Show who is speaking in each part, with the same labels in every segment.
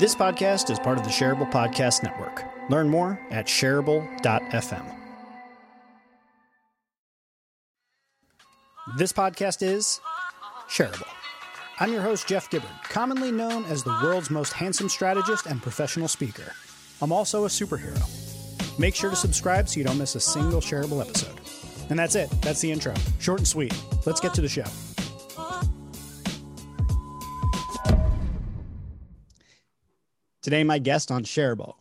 Speaker 1: This podcast is part of the Shareable Podcast Network. Learn more at shareable.fm. This podcast is Shareable. I'm your host, Jeff Gibbard, commonly known as the world's most handsome strategist and professional speaker. I'm also a superhero. Make sure to subscribe so you don't miss a single shareable episode. And that's it. That's the intro. Short and sweet. Let's get to the show. Today, my guest on Shareable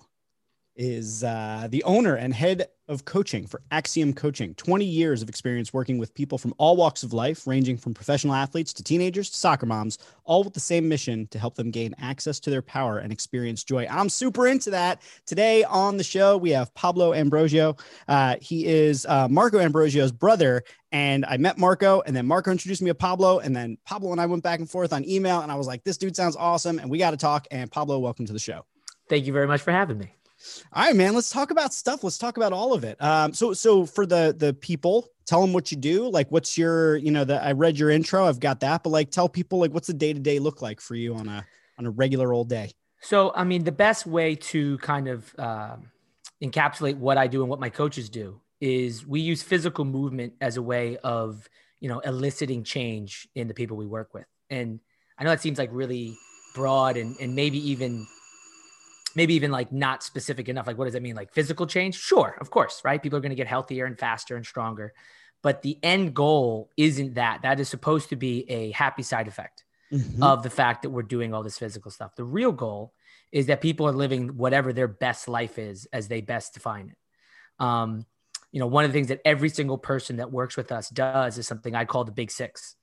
Speaker 1: is uh, the owner and head of coaching for Axiom Coaching. 20 years of experience working with people from all walks of life, ranging from professional athletes to teenagers to soccer moms, all with the same mission to help them gain access to their power and experience joy. I'm super into that. Today on the show, we have Pablo Ambrosio. Uh, he is uh, Marco Ambrosio's brother. And I met Marco, and then Marco introduced me to Pablo. And then Pablo and I went back and forth on email. And I was like, this dude sounds awesome. And we got to talk. And Pablo, welcome to the show.
Speaker 2: Thank you very much for having me.
Speaker 1: All right, man. Let's talk about stuff. Let's talk about all of it. Um, so, so for the the people, tell them what you do. Like, what's your, you know, the I read your intro. I've got that, but like, tell people like, what's the day to day look like for you on a on a regular old day.
Speaker 2: So, I mean, the best way to kind of uh, encapsulate what I do and what my coaches do is we use physical movement as a way of, you know, eliciting change in the people we work with. And I know that seems like really broad and, and maybe even maybe even like not specific enough. Like, what does it mean? Like physical change? Sure, of course, right? People are going to get healthier and faster and stronger. But the end goal isn't that. That is supposed to be a happy side effect mm-hmm. of the fact that we're doing all this physical stuff. The real goal is that people are living whatever their best life is as they best define it. Um, you know, one of the things that every single person that works with us does is something I call the big six.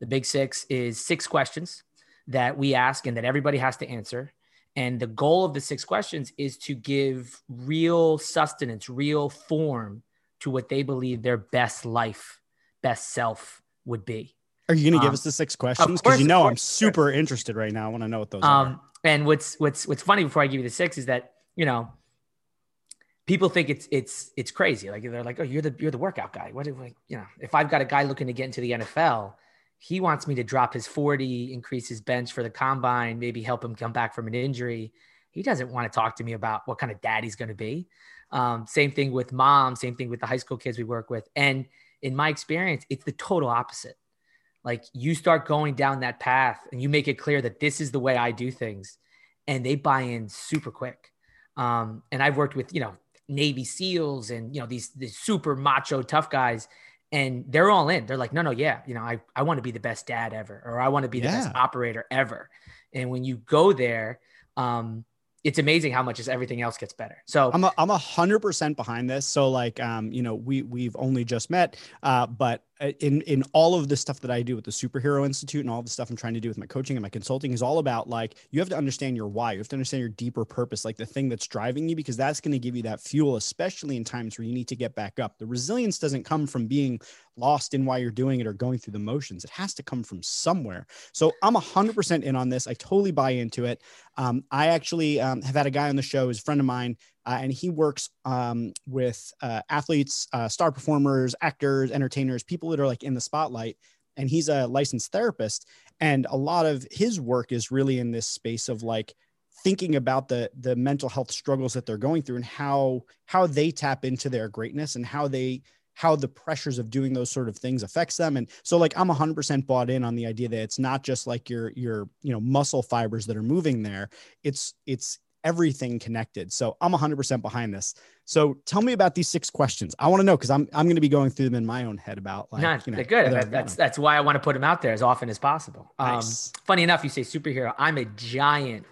Speaker 2: The big six is six questions that we ask and that everybody has to answer and the goal of the six questions is to give real sustenance, real form to what they believe their best life, best self would be.
Speaker 1: Are you going to give um, us the six questions? Because you know I'm super interested right now. I want to know what those um, are.
Speaker 2: And what's what's what's funny before I give you the six is that you know people think it's it's it's crazy. Like they're like, oh, you're the you're the workout guy. What if like you know if I've got a guy looking to get into the NFL, he wants me to drop his 40, increase his bench for the combine, maybe help him come back from an injury. He doesn't want to talk to me about what kind of dad he's going to be. Um, same thing with mom, same thing with the high school kids we work with. And in my experience, it's the total opposite. Like you start going down that path and you make it clear that this is the way I do things, and they buy in super quick. Um, and I've worked with, you know, Navy SEALs and, you know, these, these super macho tough guys and they're all in. They're like, no, no, yeah, you know, I, I want to be the best dad ever, or I want to be the yeah. best operator ever. And when you go there, um, it's amazing how much as everything else gets better. So
Speaker 1: I'm a, I'm a hundred percent behind this. So like, um, you know, we, we've only just met, uh, but in in all of the stuff that I do with the Superhero Institute and all the stuff I'm trying to do with my coaching and my consulting is all about like you have to understand your why. You have to understand your deeper purpose, like the thing that's driving you, because that's going to give you that fuel, especially in times where you need to get back up. The resilience doesn't come from being lost in why you're doing it or going through the motions. It has to come from somewhere. So I'm a hundred percent in on this. I totally buy into it. Um, I actually um, have had a guy on the show, his friend of mine, uh, and he works um, with uh, athletes, uh, star performers, actors, entertainers, people that are like in the spotlight. And he's a licensed therapist, and a lot of his work is really in this space of like thinking about the the mental health struggles that they're going through and how how they tap into their greatness and how they how the pressures of doing those sort of things affects them. And so like i'm 100% bought in on the idea that it's not just like your your you know muscle fibers that are moving there. It's it's everything connected. So I'm 100% behind this. So tell me about these six questions. I want to know because I'm I'm going to be going through them in my own head about like
Speaker 2: Not, you know, good. That, that's that's why I want to put them out there as often as possible. Um, nice. Um, funny enough, you say superhero. I'm a giant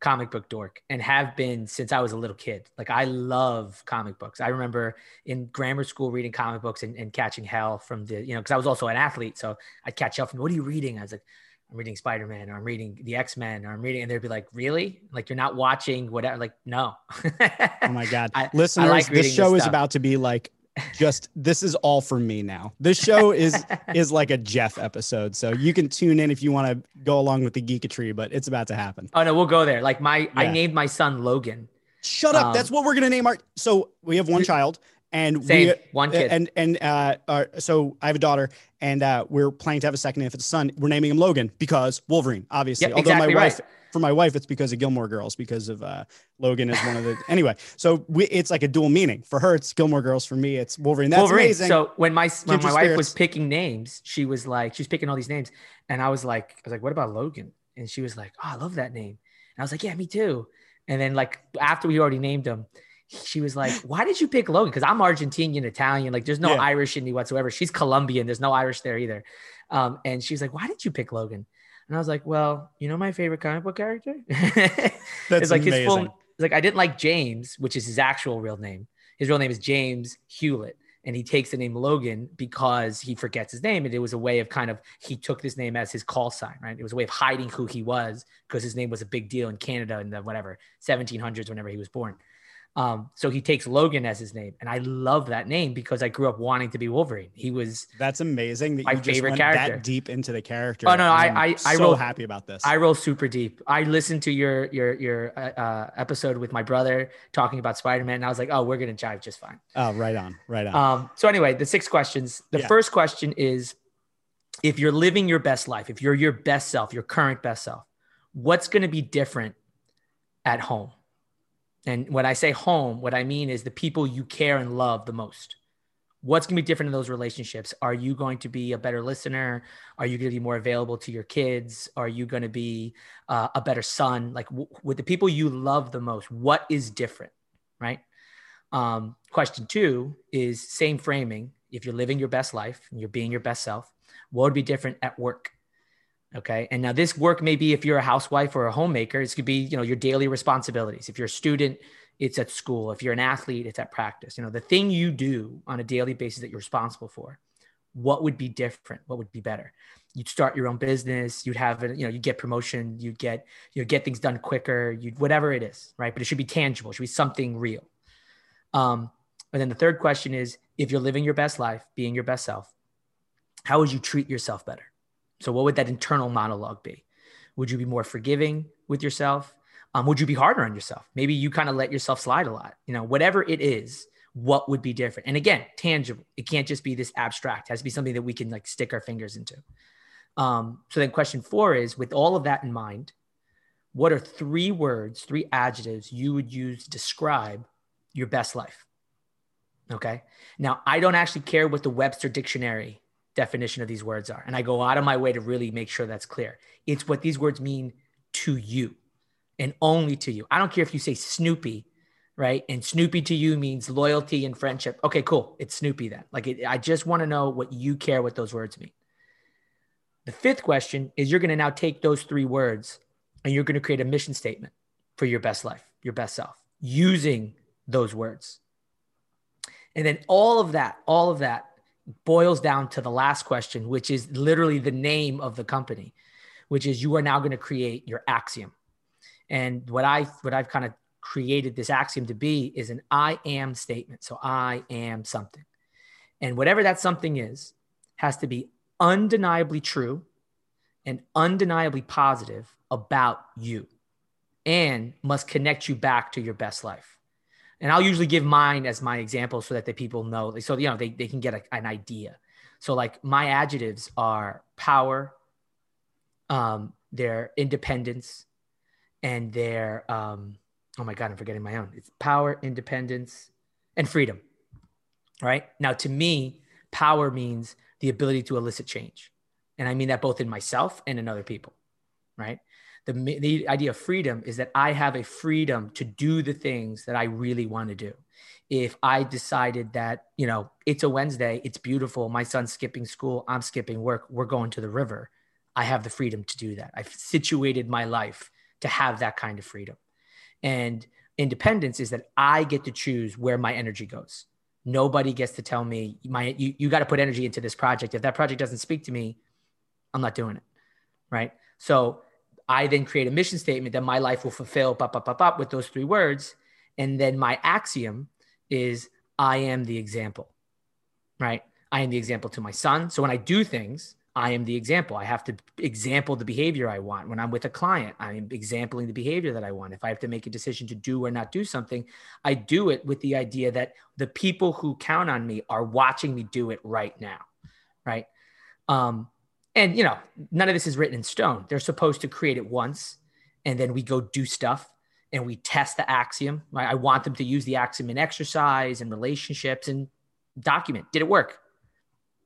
Speaker 2: comic book dork and have been since I was a little kid. Like I love comic books. I remember in grammar school reading comic books and, and catching hell from the you know because I was also an athlete, so I'd catch up from what are you reading? I was like I'm reading Spider Man or I'm reading the X Men or I'm reading, and they'd be like, "Really? Like you're not watching whatever?" Like, no.
Speaker 1: oh my god, I, listeners, I like this show this is about to be like just this is all for me now. This show is is like a Jeff episode, so you can tune in if you want to go along with the geekatry, but it's about to happen.
Speaker 2: Oh no, we'll go there. Like my, yeah. I named my son Logan.
Speaker 1: Shut up. Um, That's what we're gonna name our. So we have one child, And
Speaker 2: Same.
Speaker 1: we,
Speaker 2: One kid.
Speaker 1: and and uh, uh, so I have a daughter, and uh, we're planning to have a second. If it's a son, we're naming him Logan because Wolverine, obviously.
Speaker 2: Yep,
Speaker 1: Although
Speaker 2: exactly
Speaker 1: my wife,
Speaker 2: right.
Speaker 1: for my wife, it's because of Gilmore Girls, because of uh, Logan is one of the. anyway, so we, it's like a dual meaning. For her, it's Gilmore Girls. For me, it's Wolverine. That's
Speaker 2: Wolverine.
Speaker 1: amazing.
Speaker 2: So when my when
Speaker 1: Kindred
Speaker 2: my wife was picking names, she was like, she was picking all these names, and I was like, I was like, what about Logan? And she was like, oh, I love that name. And I was like, yeah, me too. And then like after we already named him, she was like, why did you pick Logan? Because I'm Argentinian, Italian. Like there's no
Speaker 1: Yeah.
Speaker 2: Irish in me whatsoever. She's Colombian. There's no Irish there either. Um, and she was like, why did you pick Logan? And I was like, well, you know my favorite comic book character?
Speaker 1: That's
Speaker 2: it's like his
Speaker 1: amazing.
Speaker 2: full it's like I didn't like James, which is his actual real name. His real name is James Hewlett, and he takes the name Logan because he forgets his name. And it was a way of kind of he took this name as his call sign, right? It was a way of hiding who he was because his name was a big deal in Canada in the whatever 1700s, whenever he was born. Um, so he takes Logan as his name, and I love that name because I grew up wanting to be Wolverine. He was
Speaker 1: That's amazing that
Speaker 2: My
Speaker 1: you just
Speaker 2: favorite
Speaker 1: went
Speaker 2: character.
Speaker 1: that deep into the character.
Speaker 2: Oh, no, I-
Speaker 1: I'm
Speaker 2: I- I
Speaker 1: so
Speaker 2: wrote-
Speaker 1: happy about this.
Speaker 2: I roll super deep. I listened to your your your uh, uh, episode with my brother talking about Spider Man, and I was like, oh, we're gonna jive just fine.
Speaker 1: oh, right on, right on.
Speaker 2: Um, so anyway, the six questions. The
Speaker 1: Yeah.
Speaker 2: first question is if you're living your best life, if you're your best self, your current best self, what's going to be different at home? And when I say home, what I mean is the people you care and love the most. What's going to be different in those relationships? Are you going to be a better listener? Are you going to be more available to your kids? Are you going to be uh, a better son? Like w- with the people you love the most, what is different? Right. Um, question two is same framing. If you're living your best life and you're being your best self, what would be different at work? Okay. And now this work may be if you're a housewife or a homemaker, it could be, you know, your daily responsibilities. If you're a student, it's at school. If you're an athlete, it's at practice. You know, the thing you do on a daily basis that you're responsible for, what would be different? What would be better? You'd start your own business. You'd have, it, you know, you get promotion. You'd get, you know, get things done quicker. You'd whatever it is, right? But it should be tangible. It should be something real. Um, and then the third question is, if you're living your best life, being your best self, how would you treat yourself better? So, what would that internal monologue be? Would you be more forgiving with yourself? Um, would you be harder on yourself? Maybe you kind of let yourself slide a lot. You know, whatever it is, what would be different? And again, tangible. It can't just be this abstract. It has to be something that we can like stick our fingers into. Um, so then, question four is: with all of that in mind, what are three words, three adjectives you would use to describe your best life? Okay. Now, I don't actually care what the Webster Dictionary definition of these words are. And I go out of my way to really make sure that's clear. It's what these words mean to you and only to you. I don't care if you say Snoopy, right? And Snoopy to you means loyalty and friendship. Okay, cool. It's Snoopy then. Like, it, I just want to know what you care what those words mean. The fifth question is you're going to now take those three words and you're going to create a mission statement for your best life, your best self, using those words. And then all of that, all of that boils down to the last question, which is literally the name of the company, which is you are now going to create your axiom. And what I what I've kind of created this axiom to be is an I am statement. So I am something. And whatever that something is has to be undeniably true and undeniably positive about you and must connect you back to your best life. And I'll usually give mine as my example so that the people know, so, you know, they, they can get a, an idea. So like my adjectives are power, um, their independence and their, um, oh my God, I'm forgetting my own. It's power, independence, and freedom. Right now, to me, power means the ability to elicit change. And I mean that both in myself and in other people. Right. The, the idea of freedom is that I have a freedom to do the things that I really want to do. If I decided that, you know, it's a Wednesday, it's beautiful, my son's skipping school, I'm skipping work, we're going to the river, I have the freedom to do that. I've situated my life to have that kind of freedom. And independence is that I get to choose where my energy goes. Nobody gets to tell me my you, you got to put energy into this project. If that project doesn't speak to me, I'm not doing it. Right. So I then create a mission statement that my life will fulfill pop, pop, pop, pop, with those three words. And then my axiom is I am the example. Right. I am the example to my son. So when I do things, I am the example. I have to example the behavior I want. When I'm with a client, I'm exampling the behavior that I want. If I have to make a decision to do or not do something, I do it with the idea that the people who count on me are watching me do it right now. Right. Um, and, you know, none of this is written in stone. They're supposed to create it once and then we go do stuff and we test the axiom. I want them to use the axiom in exercise and relationships and document. Did it work?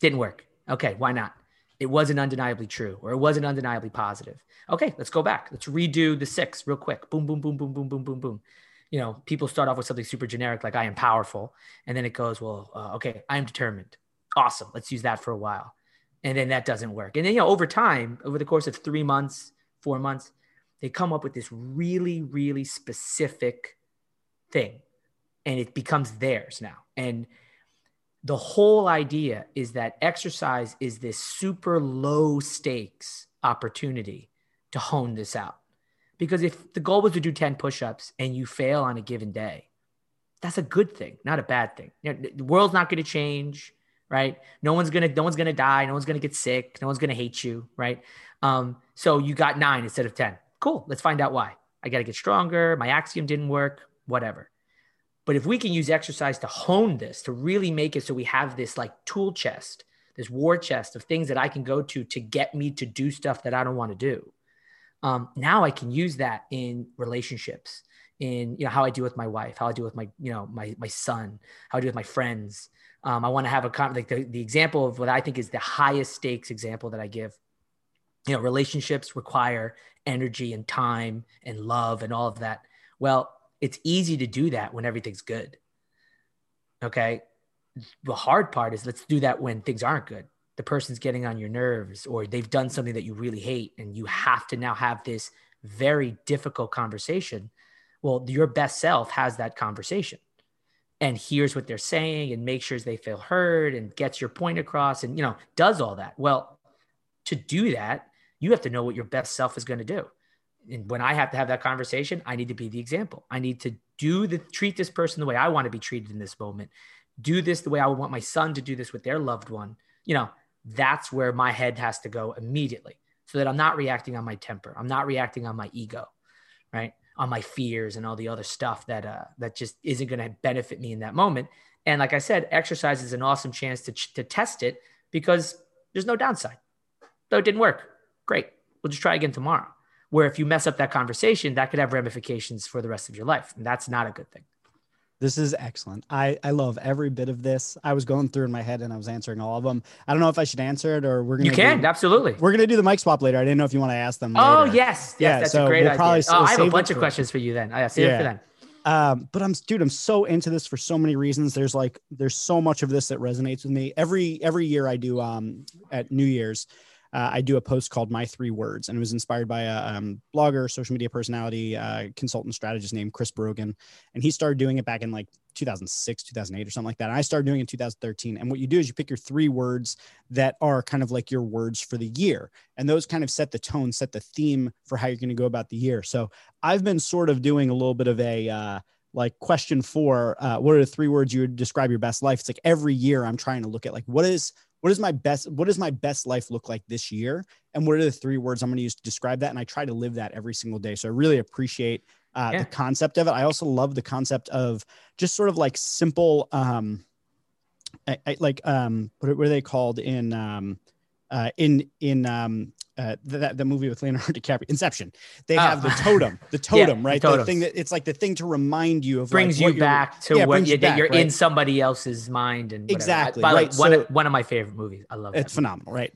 Speaker 2: Didn't work. Okay. Why not? it wasn't undeniably true or it wasn't undeniably positive. Okay, let's go back. Let's redo the six real quick. Boom, boom, boom, boom, boom, boom, boom, boom. You know, people start off with something super generic like I am powerful. And then it goes, well, uh, okay, I am determined. Awesome. Let's use that for a while. And then that doesn't work. And then, you know, over time, over the course of three months, four months, they come up with this really, really specific thing and it becomes theirs now. And the whole idea is that exercise is this super low stakes opportunity to hone this out. Because if the goal was to do 10 push ups and you fail on a given day, that's a good thing, not a bad thing. You know, the world's not going to change, right? No one's gonna, no one's gonna die. No one's gonna get sick. No one's gonna hate you, right? Um, so you got nine instead of ten. Cool. Let's find out why. I got to get stronger. My axiom didn't work. Whatever. But if we can use exercise to hone this, to really make it so we have this like tool chest, this war chest of things that I can go to to get me to do stuff that I don't want to do. Um, now I can use that in relationships, in you know how I do with my wife, how I do with my you know my my son, how I do with my friends. Um, I want to have a like the, the example of what I think is the highest stakes example that I give. You know, relationships require energy and time and love and all of that. Well, it's easy to do that when everything's good. Okay. The hard part is let's do that when things aren't good. The person's getting on your nerves or they've done something that you really hate and you have to now have this very difficult conversation. Well, your best self has that conversation and hears what they're saying and makes sure they feel heard and gets your point across and you know does all that. Well, to do that, you have to know what your best self is going to do and when I have to have that conversation, I need to be the example. I need to do the treat this person the way I want to be treated in this moment. Do this the way I would want my son to do this with their loved one. You know, that's where my head has to go immediately so that I'm not reacting on my temper. I'm not reacting on my ego, right? On my fears and all the other stuff that uh that just isn't going to benefit me in that moment. And like I said, exercise is an awesome chance to to test it because there's no downside. Though it didn't work. Great. We'll just try again tomorrow where if you mess up that conversation, that could have ramifications for the rest of your life. And that's not a good thing.
Speaker 1: This is excellent. I, I love every bit of this. I was going through in my head and I was answering all of them. I don't know if I should answer it or we're gonna.
Speaker 2: You can
Speaker 1: do,
Speaker 2: absolutely.
Speaker 1: We're gonna do the mic swap later. I didn't know if you want to ask them.
Speaker 2: Oh
Speaker 1: later.
Speaker 2: yes, yes, yeah, that's so a great we'll idea. Oh, I have a bunch of questions for you then. I save yeah. it for then.
Speaker 1: Um, but I'm dude, I'm so into this for so many reasons. There's like there's so much of this that resonates with me. Every every year I do um at New Year's, uh, I do a post called My Three Words, and it was inspired by a um, blogger, social media personality, uh, consultant strategist named Chris Brogan. And he started doing it back in like 2006, 2008, or something like that. And I started doing it in 2013. And what you do is you pick your three words that are kind of like your words for the year. And those kind of set the tone, set the theme for how you're going to go about the year. So I've been sort of doing a little bit of a, uh, like question four, uh, what are the three words you would describe your best life? It's like every year I'm trying to look at like what is what is my best what does my best life look like this year? And what are the three words i'm going to use to describe that? And i try to live that every single day. So i really appreciate uh, yeah. the concept of it. I also love the concept of just sort of like simple um I, I, like um what, what are they called in um uh in in um uh, that the movie with Leonardo DiCaprio, Inception. They oh. have the totem, the totem, yeah, right? The, the, thing that it's like the thing to remind you of
Speaker 2: brings
Speaker 1: like,
Speaker 2: you back to yeah, what you, you're right? in somebody else's mind and whatever.
Speaker 1: exactly.
Speaker 2: By
Speaker 1: right.
Speaker 2: one, so, one of my favorite movies. I love it.
Speaker 1: It's phenomenal, right?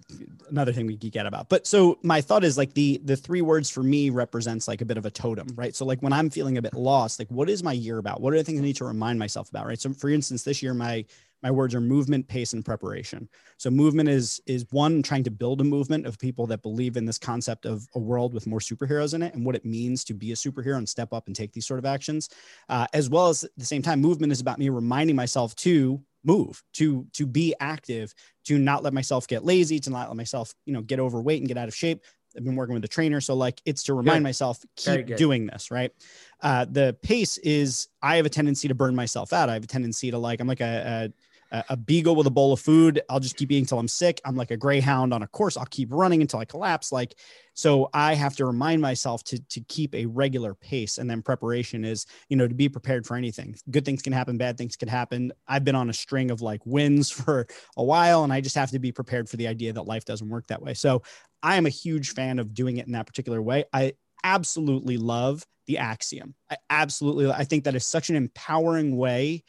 Speaker 1: Another thing we geek out about. But so my thought is like the the three words for me represents like a bit of a totem, right? So like when I'm feeling a bit lost, like what is my year about? What are the things I need to remind myself about, right? So for instance, this year my my words are movement pace and preparation so movement is is one trying to build a movement of people that believe in this concept of a world with more superheroes in it and what it means to be a superhero and step up and take these sort of actions uh, as well as at the same time movement is about me reminding myself to move to to be active to not let myself get lazy to not let myself you know get overweight and get out of shape I've been working with a trainer. So like it's to remind good. myself, keep doing this, right? Uh, the pace is I have a tendency to burn myself out. I have a tendency to like, I'm like a, a beagle with a bowl of food. I'll just keep eating until I'm sick. I'm like a greyhound on a course. I'll keep running until I collapse. Like, so I have to remind myself to to keep a regular pace. And then preparation is, you know, to be prepared for anything. Good things can happen, bad things can happen. I've been on a string of like wins for a while, and I just have to be prepared for the idea that life doesn't work that way. So I am a huge fan of doing it in that particular way. I absolutely love the axiom. I absolutely I think that is such an empowering way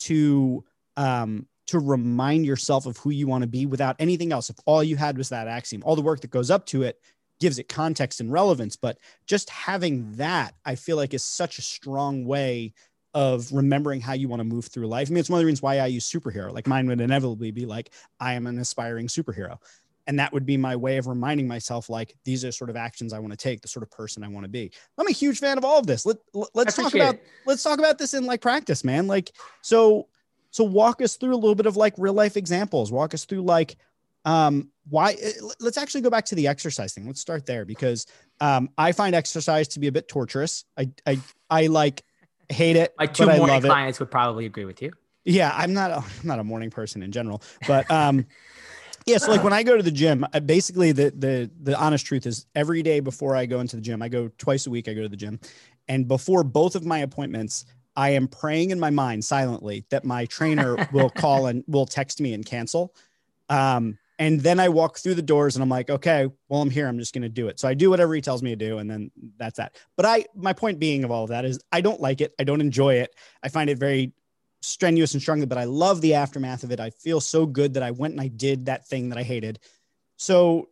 Speaker 1: to um to remind yourself of who you want to be without anything else. If all you had was that axiom, all the work that goes up to it gives it context and relevance, but just having that I feel like is such a strong way of remembering how you want to move through life. I mean, it's one of the reasons why I use superhero. Like mine would inevitably be like, I am an aspiring superhero and that would be my way of reminding myself like these are sort of actions i want to take the sort of person i want to be i'm a huge fan of all of this Let, let's talk about it. let's talk about this in like practice man like so so walk us through a little bit of like real life examples walk us through like um why eh, let's actually go back to the exercise thing let's start there because um i find exercise to be a bit torturous i i i like hate it
Speaker 2: my two morning clients it. would probably agree with you
Speaker 1: yeah i'm not a, i'm not a morning person in general but um yeah, so like when I go to the gym, basically the the the honest truth is every day before I go into the gym, I go twice a week. I go to the gym, and before both of my appointments, I am praying in my mind silently that my trainer will call and will text me and cancel. Um, and then I walk through the doors and I'm like, okay, well, I'm here. I'm just going to do it. So I do whatever he tells me to do. And then that's that. But I, my point being of all of that is I don't like it. I don't enjoy it. I find it very strenuous and strong, but I love the aftermath of it. I feel so good that I went and I did that thing that I hated. So,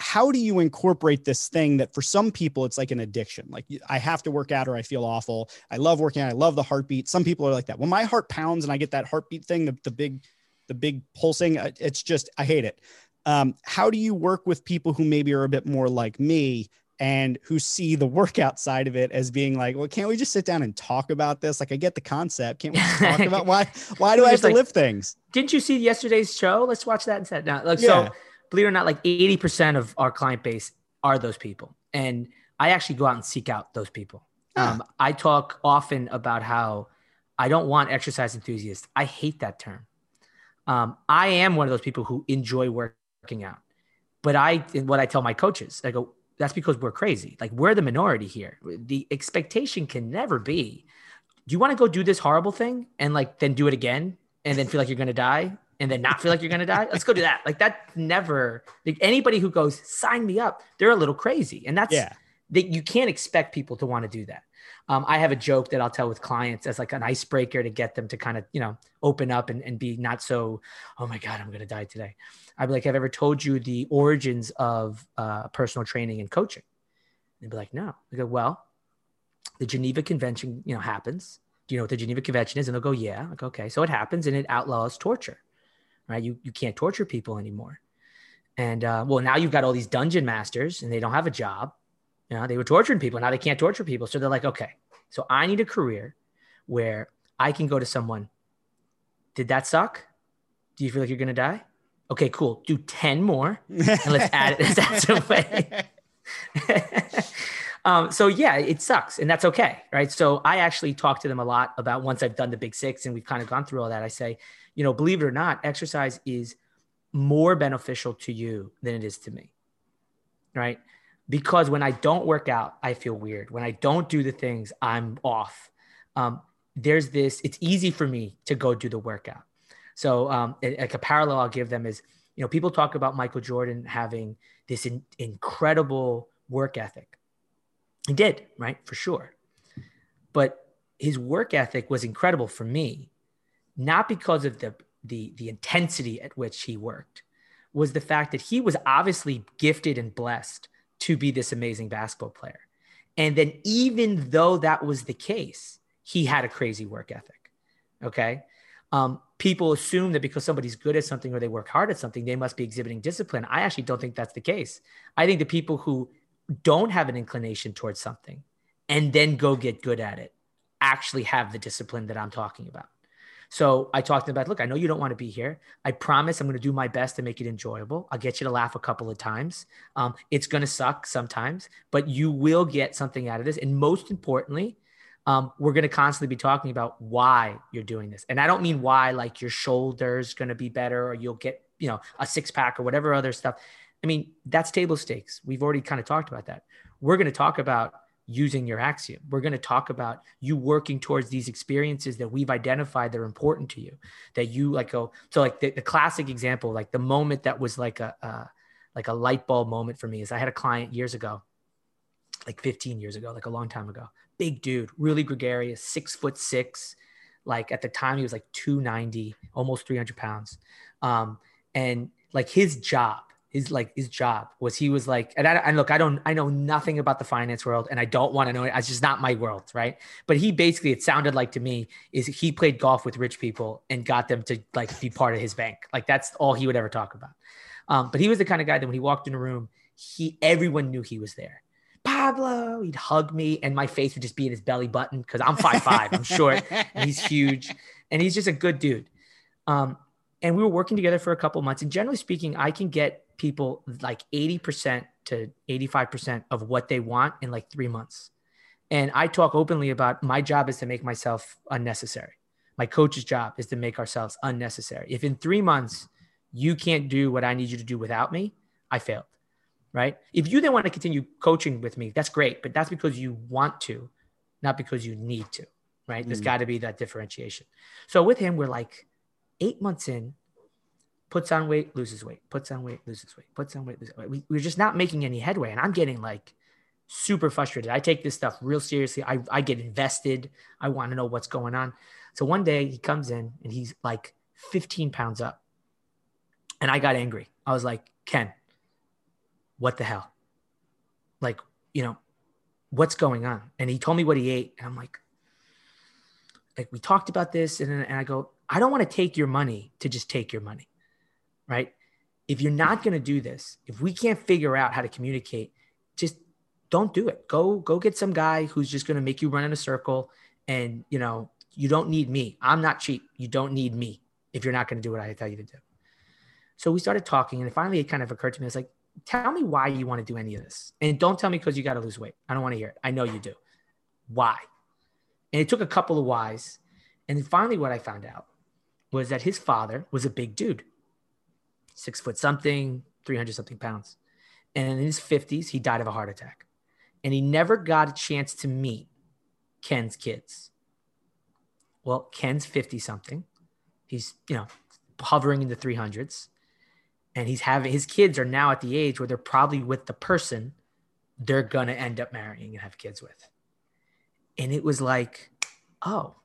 Speaker 1: how do you incorporate this thing that for some people it's like an addiction? Like I have to work out or I feel awful. I love working out. I love the heartbeat. Some people are like that. When my heart pounds and I get that heartbeat thing, the, the big, the big pulsing, uh, it's just I hate it. Um, how do you work with people who maybe are a bit more like me and who see the workout side of it as being like, well, can't we just sit down and talk about this? Like, I get the concept. Can't we talk about why? Why do I have to like, lift things?
Speaker 2: Didn't you see yesterday's show? Let's watch that instead. Now, like, yeah. so believe it or not, like eighty percent of our client base are those people, and I actually go out and seek out those people. Um, I talk often about how I don't want exercise enthusiasts. I hate that term. Um, I am one of those people who enjoy working out, but I what I tell my coaches, I go, that's because we're crazy. Like we're the minority here. The expectation can never be, do you want to go do this horrible thing and like then do it again and then feel like you're going to die and then not feel like you're going to die? Let's go do that. Like that never, like anybody who goes, sign me up, they're a little crazy. And that's, yeah. that you can't expect people to want to do that. Um, I have a joke that I'll tell with clients as like an icebreaker to get them to kind of, you know, open up and, and be not so, oh my God, I'm going to die today. I'd be like, have I ever told you the origins of uh, personal training and coaching? They'd be like, no. I go, well, the Geneva Convention, you know, happens. Do you know what the Geneva Convention is? And they'll go, yeah. Like, okay. So it happens and it outlaws torture, right? You, you can't torture people anymore. And uh, well, now you've got all these dungeon masters and they don't have a job you know, they were torturing people. Now they can't torture people. So they're like, okay, so I need a career where I can go to someone. Did that suck? Do you feel like you're gonna die? Okay, cool. Do 10 more and let's add it. Let's add some way. um, so yeah, it sucks, and that's okay, right? So I actually talk to them a lot about once I've done the big six and we've kind of gone through all that. I say, you know, believe it or not, exercise is more beneficial to you than it is to me, right? because when I don't work out, I feel weird. When I don't do the things, I'm off. Um, there's this, it's easy for me to go do the workout. So, um, like a parallel I'll give them is, you know, people talk about Michael Jordan having this in, incredible work ethic. He did, right? For sure. But his work ethic was incredible for me, not because of the, the, the intensity at which he worked, was the fact that he was obviously gifted and blessed to be this amazing basketball player. And then, even though that was the case, he had a crazy work ethic. Okay. Um, people assume that because somebody's good at something or they work hard at something, they must be exhibiting discipline. I actually don't think that's the case. I think the people who don't have an inclination towards something and then go get good at it actually have the discipline that I'm talking about. So I talked to them about, look, I know you don't want to be here. I promise I'm going to do my best to make it enjoyable. I'll get you to laugh a couple of times. Um, it's going to suck sometimes, but you will get something out of this. And most importantly, um, we're going to constantly be talking about why you're doing this. And I don't mean why, like your shoulder's going to be better or you'll get, you know, a six pack or whatever other stuff. I mean, that's table stakes. We've already kind of talked about that. We're going to talk about using your axiom. We're going to talk about you working towards these experiences that we've identified that are important to you. That you like go so like the, the classic example, like the moment that was like a like a light bulb moment for me is I had a client years ago, like 15 years ago, like a long time ago. Big dude, really gregarious, six foot six. Like at the time he was like 290, almost 300 pounds. Um, and like his job his like his job was he was like and I and look I don't I know nothing about the finance world and I don't want to know it it's just not my world right? But he basically it sounded like to me is he played golf with rich people and got them to like be part of his bank. Like that's all he would ever talk about. Um, but he was the kind of guy that when he walked in a room he everyone knew he was there. Pablo he'd hug me and my face would just be in his belly button because I'm five five I'm short and he's huge and he's just a good dude. Um, and we were working together for a couple months and generally speaking I can get people like 80% to 85% of what they want in like three months. And I talk openly about my job is to make myself unnecessary. My coach's job is to make ourselves unnecessary. If in three months you can't do what I need you to do without me, I failed. Right. If you then want to continue coaching with me, that's great. But that's because you want to, not because you need to. Right. There's mm. got to be that differentiation. So with him, we're like eight months in, puts on weight, loses weight, puts on weight, loses weight, puts on weight, loses weight. We, we're just not making any headway. And I'm getting like super frustrated. I take this stuff real seriously. I, I get invested. I want to know what's going on. So one day he comes in and he's like 15 pounds up. And I got angry. I was like, Ken, what the hell? Like, you know, what's going on? And he told me what he ate. And I'm like, like we talked about this. And, and I go, I don't want to take your money to just take your money right? If you're not going to do this, if we can't figure out how to communicate, just don't do it. Go go get some guy who's just going to make you run in a circle and, you know, you don't need me. I'm not cheap. You don't need me if you're not going to do what I tell you to do. So we started talking and finally it kind of occurred to me. It's like, tell me why you want to do any of this. And don't tell me because you got to lose weight. I don't want to hear it. I know you do. Why? And it took a couple of whys. And finally, what I found out was that his father was a big dude six foot something, 300 something pounds. And in his 50s, he died of a heart attack. And he never got a chance to meet Ken's kids. Well, Ken's 50 something. He's, you know, hovering in the 300s. And he's having his kids are now at the age where they're probably with the person they're going to end up marrying and have kids with. And it was like, oh,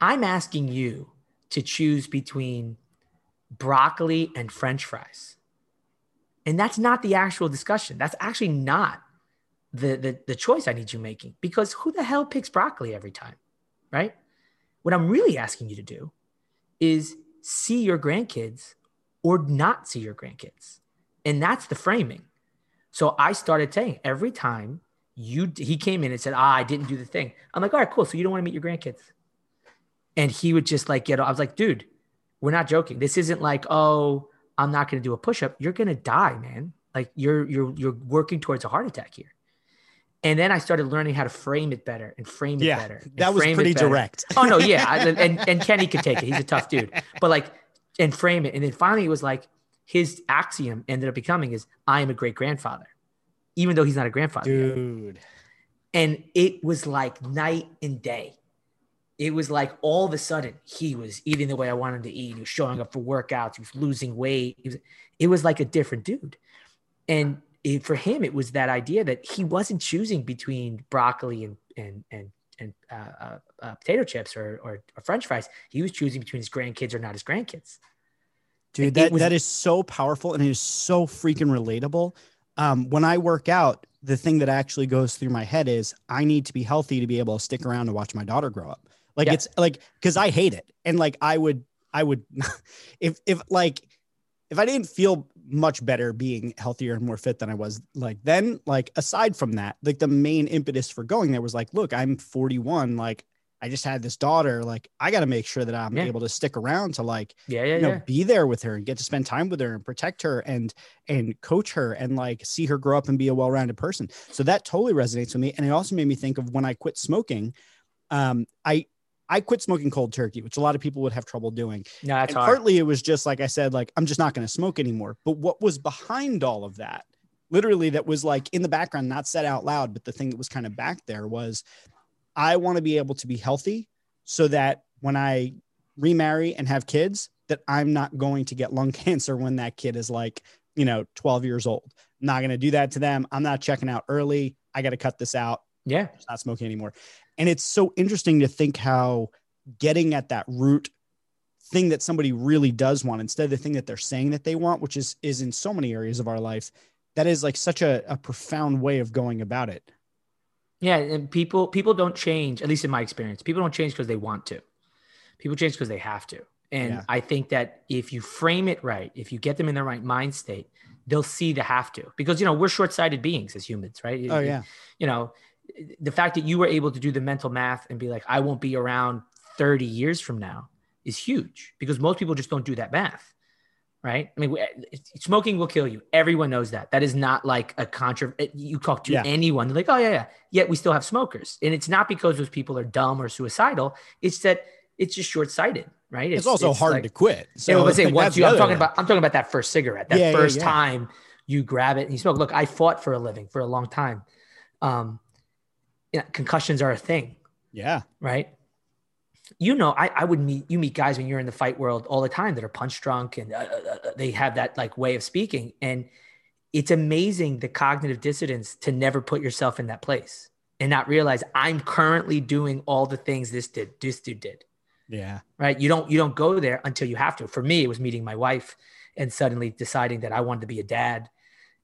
Speaker 2: I'm asking you to choose between broccoli and french fries. And that's not the actual discussion. That's actually not the, the, the choice I need you making because who the hell picks broccoli every time? Right? What I'm really asking you to do is see your grandkids or not see your grandkids. And that's the framing. So I started saying every time you he came in and said, ah, I didn't do the thing. I'm like, all right, cool. So you don't want to meet your grandkids. And he would just like get, I was like, dude, we're not joking. This isn't like, oh, I'm not going to do a push up. You're going to die, man. Like you're you're you're working towards a heart attack here. And then I started learning how to frame it better and frame it
Speaker 1: yeah,
Speaker 2: better.
Speaker 1: That was pretty direct.
Speaker 2: oh no, yeah, I, and and Kenny could take it. He's a tough dude. But like, and frame it. And then finally, it was like his axiom ended up becoming is I am a great grandfather, even though he's not a grandfather.
Speaker 1: Dude. Yet.
Speaker 2: And it was like night and day it was like all of a sudden he was eating the way I wanted to eat. He was showing up for workouts. He was losing weight. It was, it was like a different dude. And it, for him, it was that idea that he wasn't choosing between broccoli and and and and uh, uh, uh, potato chips or, or, or French fries. He was choosing between his grandkids or not his grandkids.
Speaker 1: Dude, that, was, that is so powerful and it is so freaking relatable. Um, when I work out, the thing that actually goes through my head is I need to be healthy to be able to stick around and watch my daughter grow up. Like yeah. it's like because I hate it, and like I would, I would, if if like if I didn't feel much better being healthier and more fit than I was, like then like aside from that, like the main impetus for going there was like, look, I'm 41, like I just had this daughter. Like, I got to make sure that I'm
Speaker 2: Yeah.
Speaker 1: able to stick around to like,
Speaker 2: Yeah, yeah,
Speaker 1: you know,
Speaker 2: yeah.
Speaker 1: be there with her and get to spend time with her and protect her and and coach her and like see her grow up and be a well-rounded person. So that totally resonates with me. And it also made me think of when I quit smoking. Um, I I quit smoking cold turkey, which a lot of people would have trouble doing.
Speaker 2: No, that's
Speaker 1: and
Speaker 2: hard.
Speaker 1: partly it was just like I said, like I'm just not going to smoke anymore. But what was behind all of that, literally, that was like in the background, not said out loud, but the thing that was kind of back there was, I want to be able to be healthy, so that when I remarry and have kids, that I'm not going to get lung cancer when that kid is like, you know, 12 years old. I'm not going to do that to them. I'm not checking out early. I got to cut this out
Speaker 2: yeah.
Speaker 1: not smoking anymore. And it's so interesting to think how getting at that root thing that somebody really does want instead of the thing that they're saying that they want, which is is in so many areas of our life, that is like such a, a profound way of going about it.
Speaker 2: Yeah, and people people don't change. At least in my experience, people don't change because they want to. People change because they have to. And
Speaker 1: Yeah.
Speaker 2: I think that if you frame it right, if you get them in the right mind state, they'll see the have to. Because you know we're short sighted beings as humans, right?
Speaker 1: Oh yeah.
Speaker 2: You know, the fact that you were able to do the mental math and be like, I won't be around thirty years from now is huge because most people just don't do that math. Right. I mean, smoking will kill you. Everyone knows that. That is not like a contra. You talk to
Speaker 1: Yeah.
Speaker 2: anyone, they're like, oh, yeah, yeah. Yet we still have smokers. And it's not because those people are dumb or suicidal. It's that it's just short sighted. Right.
Speaker 1: It's, also hard
Speaker 2: like-
Speaker 1: to quit. So
Speaker 2: let's say
Speaker 1: like,
Speaker 2: once you, I'm talking about, I'm talking about that first cigarette, that
Speaker 1: yeah,
Speaker 2: first
Speaker 1: yeah.
Speaker 2: time you grab it and you smoke. Look, I fought for a living for a long time. Um, yeah, concussions are a thing
Speaker 1: Yeah.
Speaker 2: right? You know, I, I would meet you meet guys when you're in the fight world all the time that are punch drunk and uh, uh, uh, they have that like way of speaking, and it's amazing the cognitive dissonance to never put yourself in that place and not realize I'm currently doing all the things this did, this dude did.
Speaker 1: Yeah.
Speaker 2: Right? You don't you don't go there until you have to. For me, it was meeting my wife and suddenly deciding that I wanted to be a dad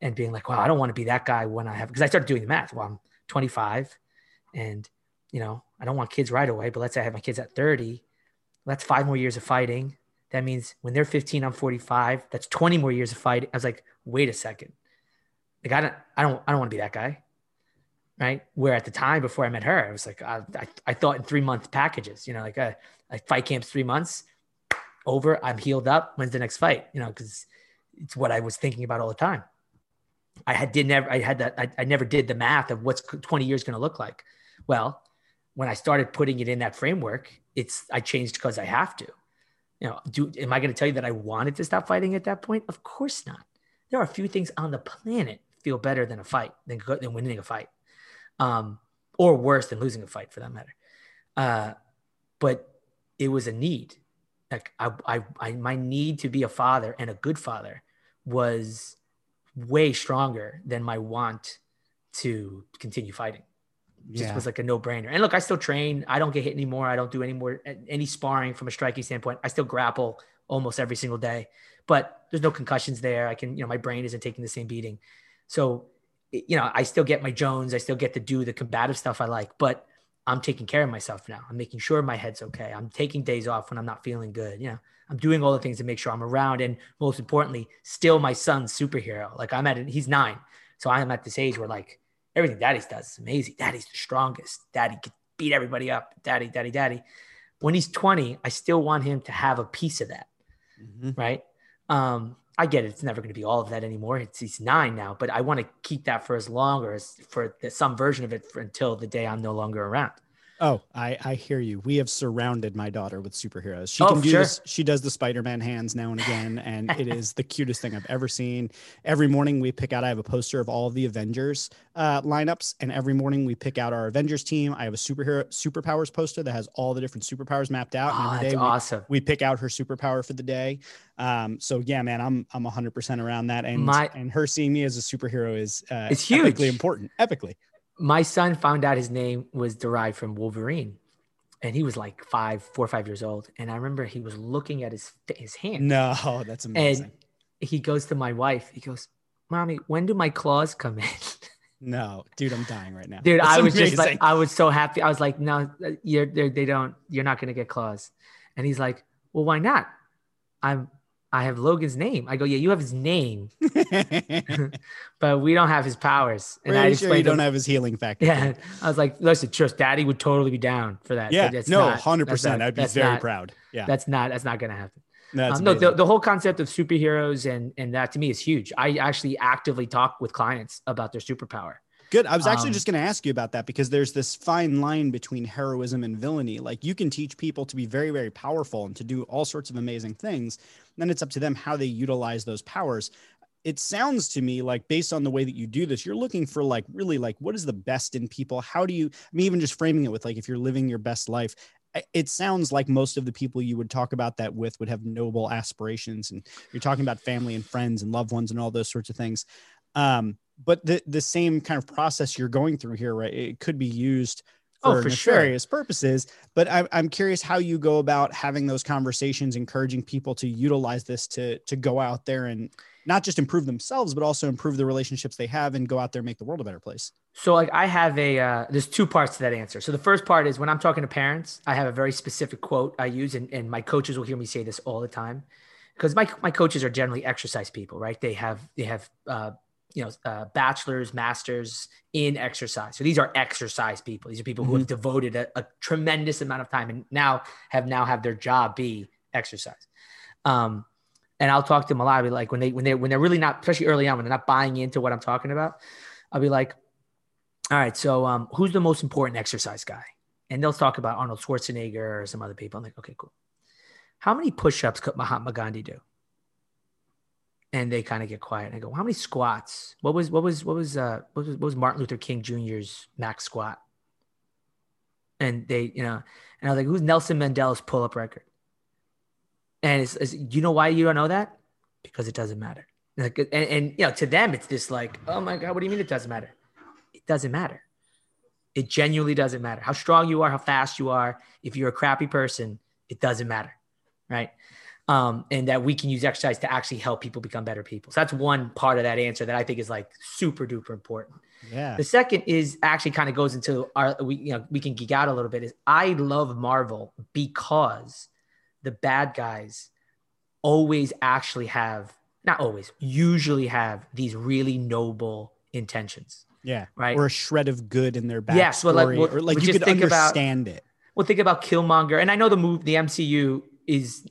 Speaker 2: and being like, wow, I don't want to be that guy when I have because I started doing the math. Well, I'm 25 and you know, I don't want kids right away, but let's say I have my kids at 30. That's five more years of fighting. That means when they're 15, I'm 45. That's 20 more years of fighting. I was like, wait a second. Like I don't, I don't, I don't want to be that guy. Right. Where at the time before I met her, I was like, I, I, I thought in three month packages, you know, like a, like fight camps, three months over. I'm healed up. When's the next fight? You know, because it's what I was thinking about all the time. I had did never, I had that, I, I never did the math of what's 20 years going to look like. Well, when I started putting it in that framework, it's I changed because I have to. You know, do am I going to tell you that I wanted to stop fighting at that point? Of course not. There are a few things on the planet feel better than a fight than than winning a fight, um, or worse than losing a fight for that matter. Uh, but it was a need. Like I, I, I, my need to be a father and a good father was way stronger than my want to continue fighting just
Speaker 1: Yeah.
Speaker 2: was like a no brainer. And look, I still train. I don't get hit anymore. I don't do any more any sparring from a striking standpoint. I still grapple almost every single day, but there's no concussions there. I can, you know, my brain isn't taking the same beating. So, you know, I still get my Jones. I still get to do the combative stuff I like, but I'm taking care of myself now. I'm making sure my head's okay. I'm taking days off when I'm not feeling good. You know, I'm doing all the things to make sure I'm around. And most importantly, still my son's superhero. Like I'm at he's nine. So I am at this age where like everything daddy's does is amazing. Daddy's the strongest. Daddy could beat everybody up. Daddy, daddy, daddy. When he's 20, I still want him to have a piece of that,
Speaker 1: Mhm.
Speaker 2: right? Um, I get it. It's never going to be all of that anymore. It's he's nine now, but I want to keep that for as long or as for the, some version of it for, until the day I'm no longer around.
Speaker 1: Oh, I I hear you. We have surrounded my daughter with superheroes. She
Speaker 2: Oh,
Speaker 1: can do
Speaker 2: sure.
Speaker 1: this. She does the Spider-Man hands now and again, and it is the cutest thing I've ever seen. Every morning we pick out. I have a poster of all of the Avengers uh, lineups, and every morning we pick out our Avengers team. I have a superhero superpowers poster that has all the different superpowers mapped out.
Speaker 2: Oh,
Speaker 1: and every day we,
Speaker 2: awesome.
Speaker 1: we pick out her superpower for the day. Um, so yeah, man, I'm I'm 100 percent around that, and
Speaker 2: My-
Speaker 1: and her seeing me as a superhero is uh,
Speaker 2: It's hugely
Speaker 1: important. Epically,
Speaker 2: My son found out his name was derived from Wolverine. And he was like five, four or five years old. And I remember he was looking at his his hand.
Speaker 1: no, that's amazing.
Speaker 2: And he goes to my wife. He goes, "Mommy, when do my claws come in?"
Speaker 1: no, dude, I'm dying right now,
Speaker 2: Dude,
Speaker 1: That's
Speaker 2: I was just like. I was so happy. I was like, "No, you're they don't. You're not gonna get claws." And he's like, "Well, why not?" I'm I have Logan's name. I go, yeah, you have his name, but we don't have his powers.
Speaker 1: And Pretty I sure you don't have his healing factor.
Speaker 2: Yeah, I was like, listen, trust, Daddy would totally be down for that.
Speaker 1: Yeah, no, hundred percent. I'd be very
Speaker 2: not,
Speaker 1: proud. Yeah,
Speaker 2: that's not that's not gonna happen. Um, no, the, the whole concept of superheroes and and that to me is huge. I actually actively talk with clients about their superpower.
Speaker 1: Good. I was actually um, just going to ask you about that because there's this fine line between heroism and villainy. Like you can teach people to be very, very powerful and to do all sorts of amazing things. Then it's up to them how they utilize those powers. It sounds to me like based on the way that you do this, you're looking for like really like what is the best in people? How do you, I mean, even just framing it with like if you're living your best life, it sounds like most of the people you would talk about that with would have noble aspirations and you're talking about family and friends and loved ones and all those sorts of things um, but the the same kind of process you're going through here right it could be used for, oh, for nefarious sure. purposes but I'm, I'm curious how you go about having those conversations encouraging people to utilize this to to go out there and not just improve themselves but also improve the relationships they have and go out there and make the world a better place
Speaker 2: so like I have a uh, there's two parts to that answer. So the first part is when I'm talking to parents, I have a very specific quote I use, and, and my coaches will hear me say this all the time, because my my coaches are generally exercise people, right? They have they have uh, you know uh, bachelors, masters in exercise. So these are exercise people. These are people mm-hmm. who have mm-hmm. devoted a, a, tremendous amount of time and now have now have their job be exercise. Um, and I'll talk to them a lot. I'll be like when they when they when they're really not, especially early on, when they're not buying into what I'm talking about, I'll be like, all right, so um, who's the most important exercise guy? And they'll talk about Arnold Schwarzenegger or some other people. I'm like, okay, cool. How many push-ups could Mahatma Gandhi do? And they kind of get quiet. And I go, how many squats? What was what was what was uh what was, what was Martin Luther King Jr.'s max squat? And they, you know, and I was like, who's Nelson Mandela's pull-up record? And it's, it's you know why you don't know that? Because it doesn't matter. Like, and, and you know, to them, it's this like, oh my god, what do you mean it doesn't matter? It doesn't matter. It genuinely doesn't matter how strong you are, how fast you are. If you're a crappy person, it doesn't matter. Right. Um, and that we can use exercise to actually help people become better people. So that's one part of that answer that I think is like super duper important.
Speaker 1: Yeah.
Speaker 2: The second is actually kind of goes into our we you know we can geek out a little bit is I love Marvel because the bad guys always actually have not always usually have these really noble intentions.
Speaker 1: Yeah.
Speaker 2: Right.
Speaker 1: Or a shred of good in their backstory. Yes. Well, like, well, or like you could think understand about, it.
Speaker 2: Well, think about Killmonger. And I know the move, the MCU is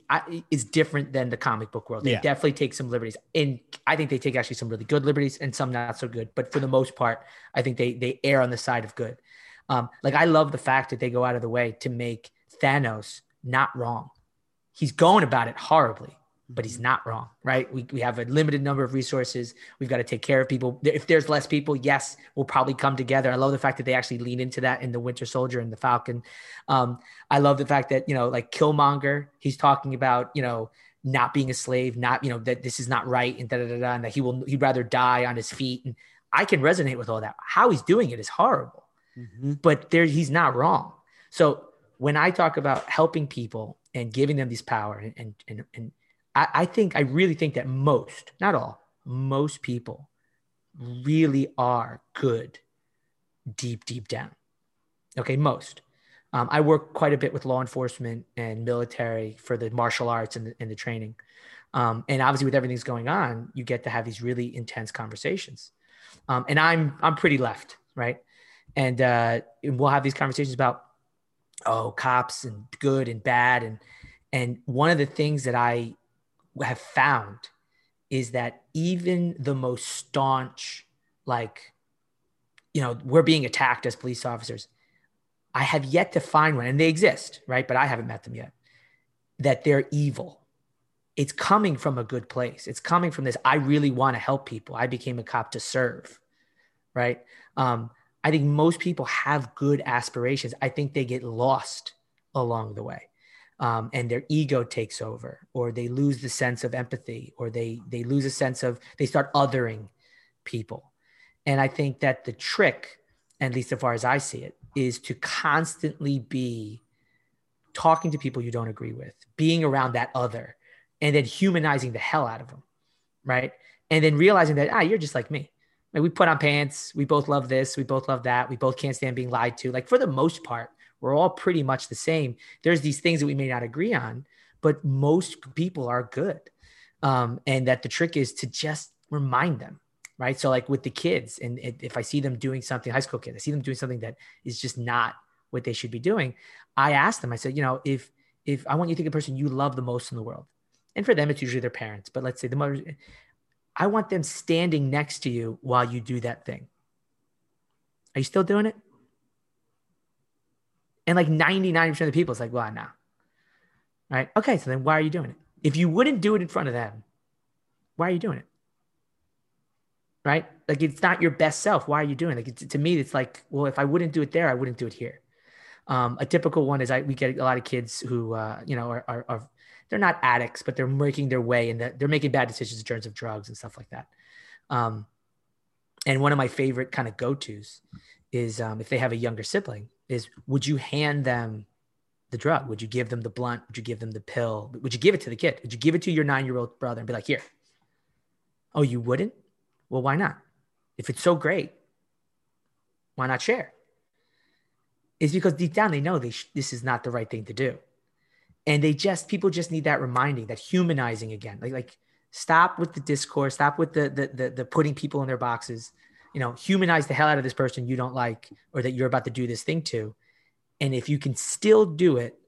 Speaker 2: is different than the comic book world. They yeah. definitely take some liberties. And I think they take actually some really good liberties and some not so good. But for the most part, I think they they err on the side of good. Um, like I love the fact that they go out of the way to make Thanos not wrong. He's going about it horribly but he's not wrong, right? We, we have a limited number of resources. We've got to take care of people. If there's less people, yes, we'll probably come together. I love the fact that they actually lean into that in the Winter Soldier and the Falcon. Um, I love the fact that, you know, like Killmonger, he's talking about, you know, not being a slave, not, you know, that this is not right and da da da, da and that he will, he'd rather die on his feet. And I can resonate with all that. How he's doing it is horrible, mm-hmm. but there, he's not wrong. So when I talk about helping people and giving them this power and, and, and I, I think I really think that most, not all, most people really are good deep, deep down. Okay, most. Um, I work quite a bit with law enforcement and military for the martial arts and the, and the training. Um, and obviously, with everything's going on, you get to have these really intense conversations. Um, and I'm I'm pretty left, right? And, uh, and we'll have these conversations about oh, cops and good and bad, and and one of the things that I have found is that even the most staunch, like, you know, we're being attacked as police officers. I have yet to find one, and they exist, right? But I haven't met them yet, that they're evil. It's coming from a good place. It's coming from this. I really want to help people. I became a cop to serve, right? Um, I think most people have good aspirations. I think they get lost along the way um, and their ego takes over or they lose the sense of empathy or they they lose a sense of they start othering people. And i think that the trick at least as far as i see it is to constantly be talking to people you don't agree with being around that other and then humanizing the hell out of them right? And then realizing that ah you're just like me. Like we put on pants we both love this we both love that we both can't stand being lied to. Like for the most part we're all pretty much the same. There's these things that we may not agree on, but most people are good. Um, and that the trick is to just remind them, right? So like with the kids, and if I see them doing something, high school kids, I see them doing something that is just not what they should be doing. I ask them, I said, you know, if if I want you to think of a person you love the most in the world, and for them it's usually their parents, but let's say the mother, I want them standing next to you while you do that thing. Are you still doing it? And like 99% of the people, it's like, well, no. Right. Okay. So then why are you doing it? If you wouldn't do it in front of them, why are you doing it? Right. Like it's not your best self. Why are you doing it? Like to me, it's like, well, if I wouldn't do it there, I wouldn't do it here. Um, a typical one is I, we get a lot of kids who, uh, you know, are, are, are, they're not addicts, but they're making their way and they're making bad decisions in terms of drugs and stuff like that. Um, and one of my favorite kind of go-tos is um, if they have a younger sibling is would you hand them the drug? Would you give them the blunt? Would you give them the pill? Would you give it to the kid? Would you give it to your nine-year-old brother and be like, here? Oh, you wouldn't? Well, why not? If it's so great, why not share? Is because deep down they know they sh- this is not the right thing to do, and they just people just need that reminding, that humanizing again. Like like stop with the discourse, stop with the the the, the putting people in their boxes you know, humanize the hell out of this person you don't like or that you're about to do this thing to. And if you can still do it,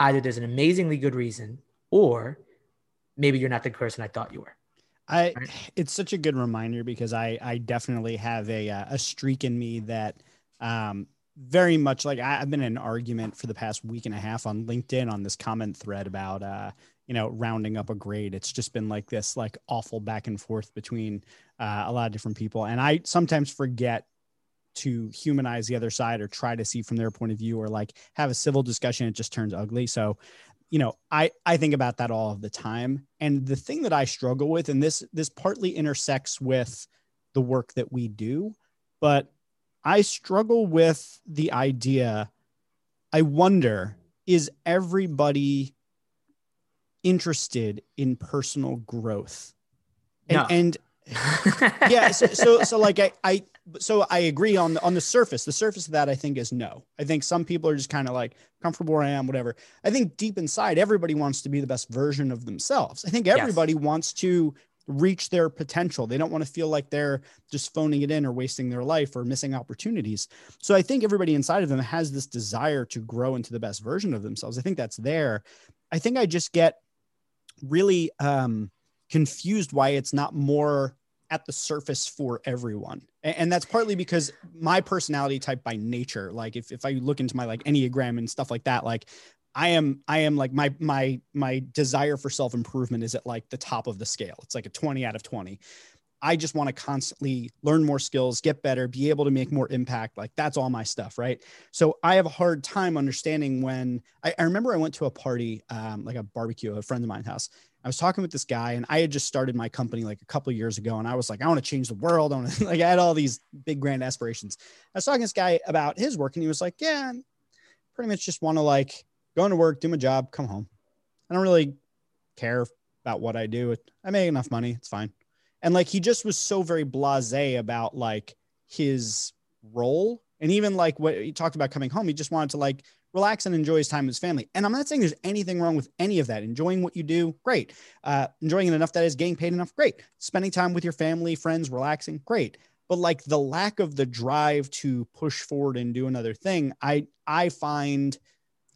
Speaker 2: either there's an amazingly good reason or maybe you're not the person I thought you were.
Speaker 1: I right? it's such a good reminder because I I definitely have a uh, a streak in me that um very much like I, have been in an argument for the past week and a half on LinkedIn on this comment thread about uh you know rounding up a grade it's just been like this like awful back and forth between uh, a lot of different people and i sometimes forget to humanize the other side or try to see from their point of view or like have a civil discussion it just turns ugly so you know i i think about that all of the time and the thing that i struggle with and this this partly intersects with the work that we do but i struggle with the idea i wonder is everybody interested in personal growth. And, no. and yeah, so, so, so like I, I, so I agree on the, on the surface, the surface of that I think is no. I think some people are just kind of like comfortable where I am, whatever. I think deep inside, everybody wants to be the best version of themselves. I think everybody yes. wants to reach their potential. They don't want to feel like they're just phoning it in or wasting their life or missing opportunities. So I think everybody inside of them has this desire to grow into the best version of themselves. I think that's there. I think I just get really um, confused why it's not more at the surface for everyone. And, that's partly because my personality type by nature like if, if i look into my like enneagram and stuff like that like i am i am like my my my desire for self improvement is at like the top of the scale. It's like a 20 out of 20 i just want to constantly learn more skills get better be able to make more impact. Like that's all my stuff right? So i have a hard time understanding when i, I remember i went to a party um, like a barbecue a friend of mine's house I was talking with this guy, and I had just started my company like a couple years ago, and I was like, I want to change the world. I want to like I had all these big grand aspirations. I was talking to this guy about his work, and he was like, Yeah, pretty much just want to like go into work, do my job, come home. I don't really care about what I do. I make enough money, it's fine. And like he just was so very blasé about like his role, and even like what he talked about coming home, he just wanted to like relax and enjoy his time with his family. And I'm not saying there's anything wrong with any of that. Enjoying what you do, great. Uh, enjoying it enough that is getting paid enough, great. Spending time with your family, friends, relaxing, great. But like the lack of the drive to push forward and do another thing, I I find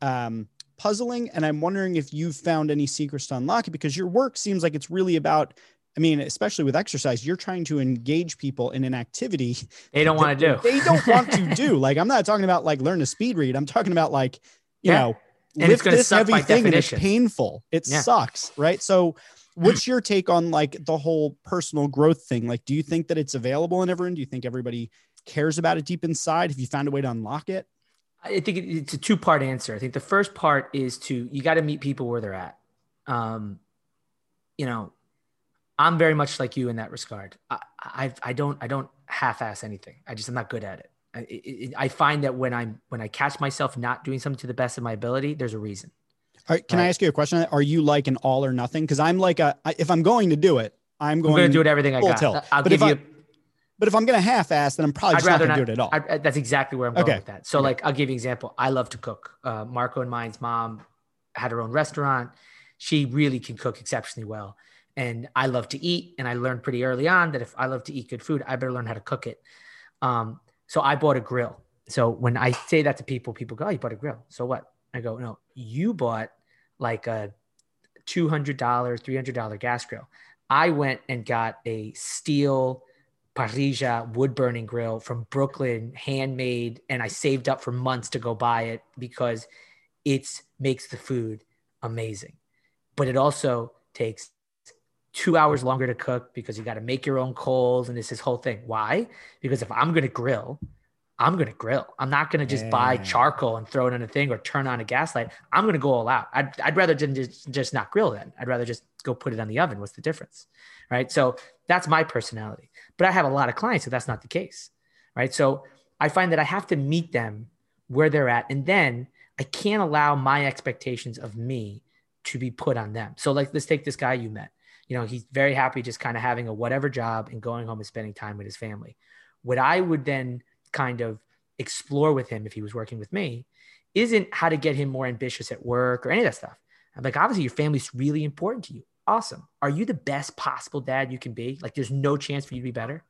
Speaker 1: um, puzzling. And I'm wondering if you've found any secrets to unlock it because your work seems like it's really about I mean, especially with exercise, you're trying to engage people in an activity
Speaker 2: they don't want to do.
Speaker 1: They don't want to do. Like, I'm not talking about like learn to speed read. I'm talking about like, you yeah. know,
Speaker 2: and lift this heavy thing definition.
Speaker 1: and it's painful. It yeah. sucks, right? So, what's your take on like the whole personal growth thing? Like, do you think that it's available in everyone? Do you think everybody cares about it deep inside? Have you found a way to unlock it?
Speaker 2: I think it's a two part answer. I think the first part is to you got to meet people where they're at. Um, you know, I'm very much like you in that regard. I, I, I don't, I don't half-ass anything. I just, I'm not good at it. I, it, I find that when I'm, when I catch myself not doing something to the best of my ability, there's a reason.
Speaker 1: All right, can right? I ask you a question? Are you like an all or nothing? Because I'm like a, if I'm going to do it, I'm going,
Speaker 2: I'm to do it everything I got. Tilt.
Speaker 1: I'll but give you. I, but if I'm going to half-ass, then I'm probably I'd rather not, going to do it at all.
Speaker 2: I, that's exactly where I'm going okay. with that. So, okay. like, I'll give you an example. I love to cook. Uh, Marco and mine's mom had her own restaurant. She really can cook exceptionally well and I love to eat. And I learned pretty early on that if I love to eat good food, I better learn how to cook it. Um, so I bought a grill. So when I say that to people, people go, "Oh, you bought a grill. So what?" I go, "No, you bought like a two hundred dollar, three hundred dollar gas grill. I went and got a steel parrilla wood burning grill from Brooklyn, handmade, and I saved up for months to go buy it because it makes the food amazing. But it also takes two hours longer to cook because you got to make your own coals and this this whole thing. Why? Because if I'm going to grill, I'm going to grill. I'm not going to just yeah. buy charcoal and throw it in a thing or turn on a gas light. I'm going to go all out. I'd, I'd rather just, just not grill then. I'd rather just go put it on the oven. What's the difference? Right. So that's my personality. But I have a lot of clients, so that's not the case. Right. So I find that I have to meet them where they're at. And then I can't allow my expectations of me to be put on them. So, like, let's take this guy you met you know, he's very happy just kind of having a whatever job and going home and spending time with his family. What I would then kind of explore with him if he was working with me isn't how to get him more ambitious at work or any of that stuff. I'm like, obviously, your family's really important to you. Awesome. Are you the best possible dad you can be? Like, there's no chance for you to be better.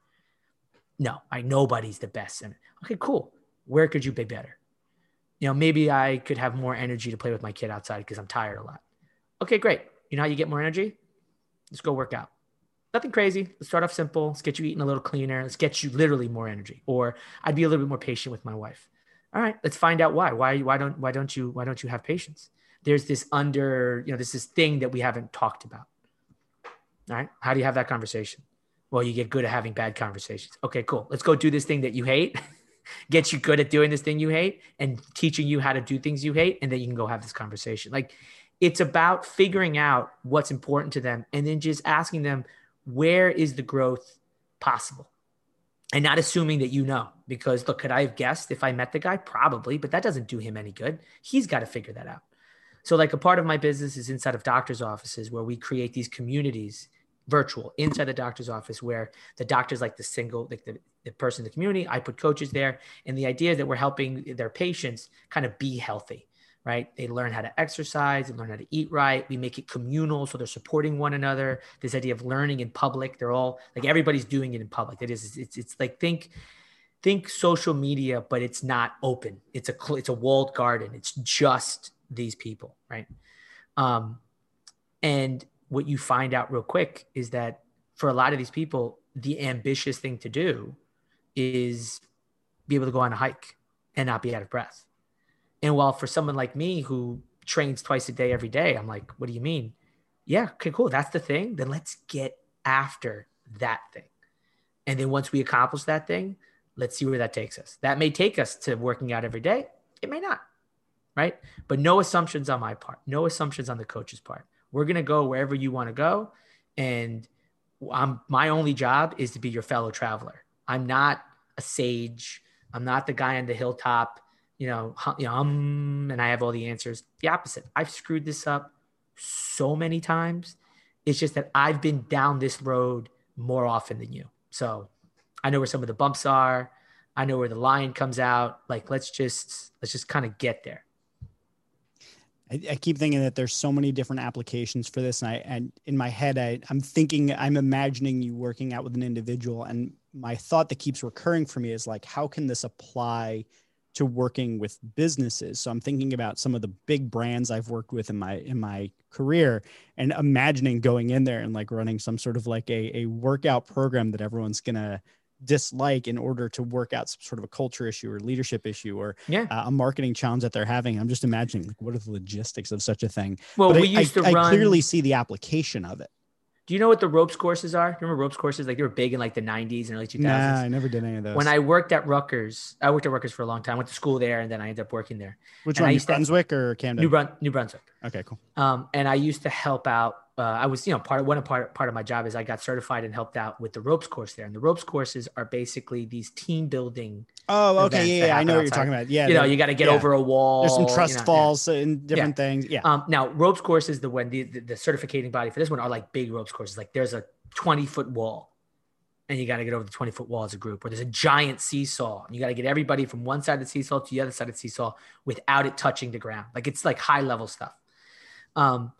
Speaker 2: No, I nobody's the best. And Okay, cool. Where could you be better? You know, maybe I could have more energy to play with my kid outside because I'm tired a lot. Okay, great. You know how you get more energy? Let's go work out. Nothing crazy. Let's start off simple. Let's get you eating a little cleaner. Let's get you literally more energy. Or I'd be a little bit more patient with my wife. All right, let's find out why. Why why don't why don't you why don't you have patience? There's this under, you know, this this thing that we haven't talked about. All right. How do you have that conversation? Well, you get good at having bad conversations. Okay, cool. Let's go do this thing that you hate. get you good at doing this thing you hate and teaching you how to do things you hate. And then you can go have this conversation. Like it's about figuring out what's important to them and then just asking them where is the growth possible? And not assuming that you know because look could i have guessed if i met the guy? Probably but that doesn't do him any good. He's got to figure that out. So like a part of my business is inside of doctors offices where we create these communities virtual inside the doctor's office where the doctor's like the single like the, the person in the community i put coaches there and the idea that we're helping their patients kind of be healthy right? They learn how to exercise, they learn how to eat right. We make it communal, so they're supporting one another. This idea of learning in public, they're all like everybody's doing it in public. It is it's it's like think think social media, but it's not open. It's a it's a walled garden. It's just these people, right? Um, and what you find out real quick is that for a lot of these people, the ambitious thing to do is be able to go on a hike and not be out of breath and while for someone like me who trains twice a day every day, I'm like, what do you mean? Yeah, okay, cool. That's the thing. Then let's get after that thing. And then once we accomplish that thing, let's see where that takes us. That may take us to working out every day. It may not. Right. But no assumptions on my part, no assumptions on the coach's part. We're going to go wherever you want to go. And I'm, my only job is to be your fellow traveler. I'm not a sage. I'm not the guy on the hilltop you know, um, and I have all the answers. The opposite. I've screwed this up so many times. It's just that I've been down this road more often than you. So I know where some of the bumps are. I know where the line comes out. Like let's just let's just kind of get there.
Speaker 1: I, I, keep thinking that there's so many different applications for this, and I and in my head I, I'm thinking I'm imagining you working out with an individual, and my thought that keeps recurring for me is like, how can this apply to working with businesses. So I'm thinking about some of the big brands I've worked with in my in my career and imagining going in there and like running some sort of like a, a workout program that everyone's gonna dislike in order to work out some sort of a culture issue or leadership issue or
Speaker 2: yeah.
Speaker 1: uh, a marketing challenge that they're having. I'm just imagining like what are the logistics of such a thing.
Speaker 2: Well,
Speaker 1: but
Speaker 2: we
Speaker 1: I,
Speaker 2: used
Speaker 1: I,
Speaker 2: to run.
Speaker 1: I clearly see the application of it.
Speaker 2: Do you know what the ropes courses are? Remember ropes courses? Like they were big in like the 90s and early 2000s.
Speaker 1: Nah, I never did any of those.
Speaker 2: When I worked at Rutgers, I worked at Rutgers for a long time. I went to school there and then I ended up working there.
Speaker 1: Which
Speaker 2: and
Speaker 1: one? New Brunswick or Camden?
Speaker 2: New, Brun- New Brunswick.
Speaker 1: Okay, cool.
Speaker 2: Um, and I used to help out. Uh, I was, you know, part of one part part of my job is I got certified and helped out with the ropes course there. And the ropes courses are basically these team building.
Speaker 1: Oh, okay, yeah, yeah I know what you're talking about. Yeah,
Speaker 2: you know, you got to get yeah. over a wall.
Speaker 1: There's some trust
Speaker 2: you know,
Speaker 1: falls yeah. and different things. Yeah.
Speaker 2: Um, now ropes courses, the when the, the the certificating body for this one are like big ropes courses. Like there's a 20 foot wall and you got to get over the 20 foot wall as a group, or there's a giant seesaw. And you got to get everybody from one side of the seesaw to the other side of the seesaw without it touching the ground. Like it's like high level stuff. Um,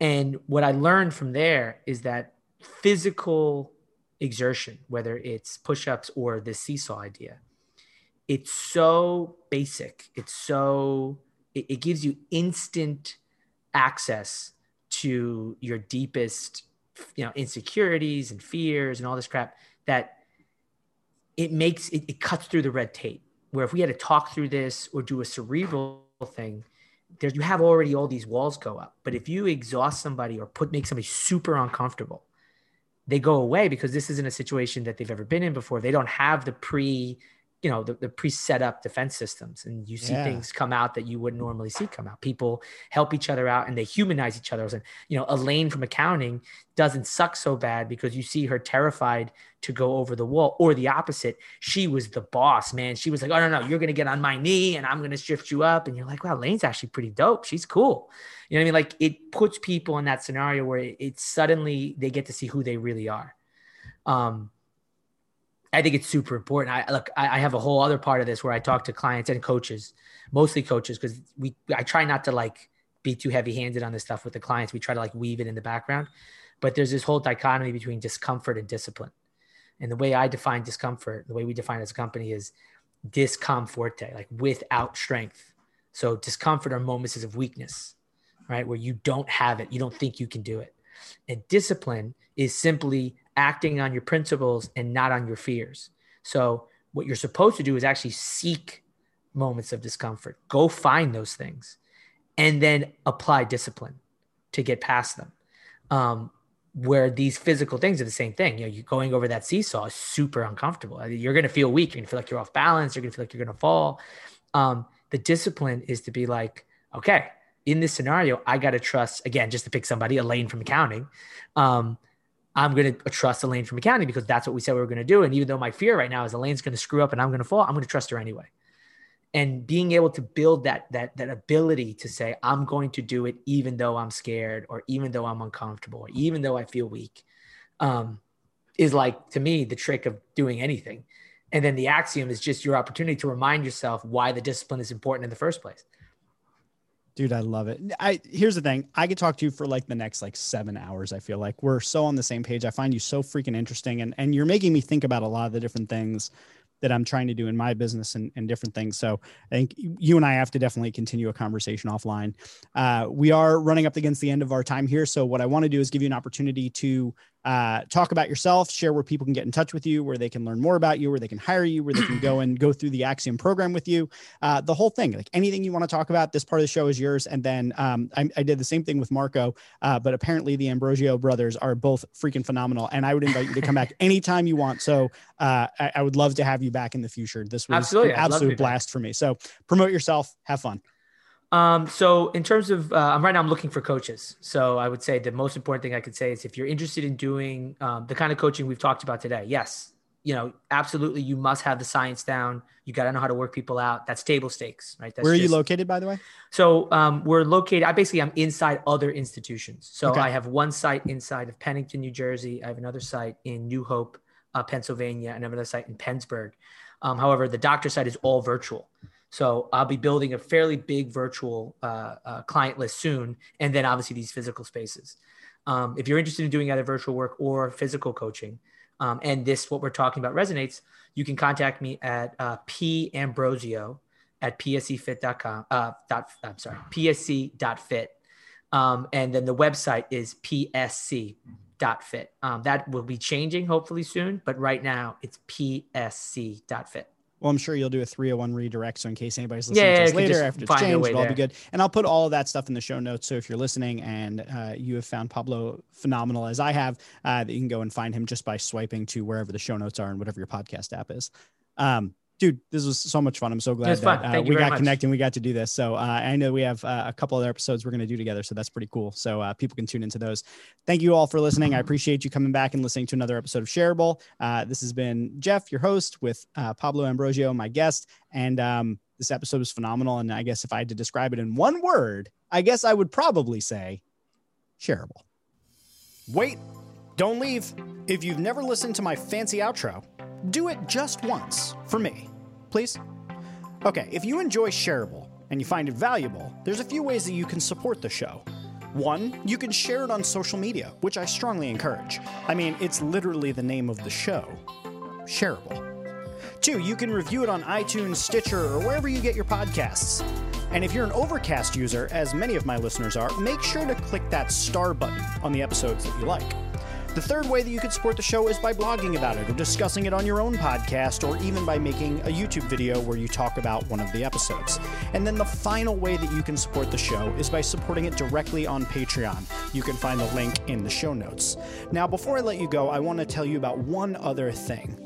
Speaker 2: And what I learned from there is that physical exertion, whether it's push ups or the seesaw idea, it's so basic. It's so, it, it gives you instant access to your deepest, you know, insecurities and fears and all this crap that it makes it, it cuts through the red tape. Where if we had to talk through this or do a cerebral thing, there you have already all these walls go up. But if you exhaust somebody or put make somebody super uncomfortable, they go away because this isn't a situation that they've ever been in before. They don't have the pre you know the, the pre-set up defense systems and you see yeah. things come out that you wouldn't normally see come out. People help each other out and they humanize each other. And you know elaine from accounting doesn't suck so bad because you see her terrified to go over the wall or the opposite. She was the boss man. She was like oh no no you're gonna get on my knee and i'm gonna shift you up. And you're like wow elaine's actually pretty dope. She's cool. You know what i mean? Like it puts people in that scenario where it, it suddenly they get to see who they really are. Um I think it's super important. I look, I, have a whole other part of this where I talk to clients and coaches, mostly coaches, because we I try not to like be too heavy handed on this stuff with the clients. We try to like weave it in the background. But there's this whole dichotomy between discomfort and discipline. And the way I define discomfort, the way we define it as a company is discomforte, like without strength. So discomfort are moments of weakness, right? Where you don't have it, you don't think you can do it. And discipline is simply acting on your principles and not on your fears. So, what you're supposed to do is actually seek moments of discomfort, go find those things, and then apply discipline to get past them. Um, where these physical things are the same thing. You know, you're going over that seesaw is super uncomfortable. You're going to feel weak. You're going to feel like you're off balance. You're going to feel like you're going to fall. Um, the discipline is to be like, okay, in this scenario, I got to trust again, just to pick somebody, Elaine from accounting. Um, I'm going to trust Elaine from accounting because that's what we said we were going to do. And even though my fear right now is Elaine's going to screw up and I'm going to fall, I'm going to trust her anyway. And being able to build that that that ability to say I'm going to do it even though I'm scared or even though I'm uncomfortable or even though I feel weak, um, is like to me the trick of doing anything. And then the axiom is just your opportunity to remind yourself why the discipline is important in the first place.
Speaker 1: Dude, I love it. I here's the thing. I could talk to you for like the next like seven hours. I feel like we're so on the same page. I find you so freaking interesting and and you're making me think about a lot of the different things that I'm trying to do in my business and, and different things. So I think you and I have to definitely continue a conversation offline. Uh, we are running up against the end of our time here. So what I want to do is give you an opportunity to uh, talk about yourself, share where people can get in touch with you, where they can learn more about you, where they can hire you, where they can go and go through the Axiom program with you, uh, the whole thing. Like anything you want to talk about, this part of the show is yours. And then um, I, I, did the same thing with Marco, uh, but apparently the Ambrosio brothers are both freaking phenomenal. And I would invite you to come back anytime you want. So uh, I, I, would love to have you back in the future. This was Absolutely. an absolute blast for me. So promote yourself, have fun.
Speaker 2: Um, so in terms of, uh, I'm right now I'm looking for coaches. So I would say the most important thing I could say is if you're interested in doing um, the kind of coaching we've talked about today, yes, you know, absolutely, you must have the science down. You got to know how to work people out. That's table stakes, right? That's
Speaker 1: Where are just, you located, by the way?
Speaker 2: So um, we're located. I basically I'm inside other institutions. So okay. I have one site inside of Pennington, New Jersey. I have another site in New Hope, uh, Pennsylvania, and another site in Pennsburg. Um, however, the doctor site is all virtual. So I'll be building a fairly big virtual uh, uh, client list soon, and then obviously these physical spaces. Um, if you're interested in doing either virtual work or physical coaching, um, and this what we're talking about resonates, you can contact me at uh, p ambrosio at pscfit.com. Uh, dot, I'm sorry, psc.fit, um, and then the website is psc.fit. Um, that will be changing hopefully soon, but right now it's psc.fit.
Speaker 1: Well, I'm sure you'll do a 301 redirect. So in case anybody's listening yeah, to us later after it's changed, it'll all be good. And I'll put all of that stuff in the show notes. So if you're listening and uh, you have found Pablo phenomenal as I have, uh, you can go and find him just by swiping to wherever the show notes are and whatever your podcast app is. Um, dude, this was so much fun. I'm so glad that uh, we got connected and we got to do this. So uh, I know we have uh, a couple other episodes we're going to do together. So that's pretty cool. So uh, people can tune into those. Thank you all for listening. I appreciate you coming back and listening to another episode of Shareable. Uh, this has been Jeff, your host, with uh, Pablo Ambrosio, my guest. And um, this episode was phenomenal. And I guess if I had to describe it in one word, I guess I would probably say shareable. Wait, don't leave. If you've never listened to my fancy outro, do it just once for me, please. Okay, if you enjoy Shareable and you find it valuable, there's a few ways that you can support the show. One, you can share it on social media, which I strongly encourage. I mean, it's literally the name of the show shareable. Two, you can review it on iTunes, Stitcher, or wherever you get your podcasts. And if you're an Overcast user, as many of my listeners are, make sure to click that star button on the episodes that you like. The third way that you could support the show is by blogging about it or discussing it on your own podcast or even by making a YouTube video where you talk about one of the episodes. And then the final way that you can support the show is by supporting it directly on Patreon. You can find the link in the show notes. Now, before I let you go, I want to tell you about one other thing.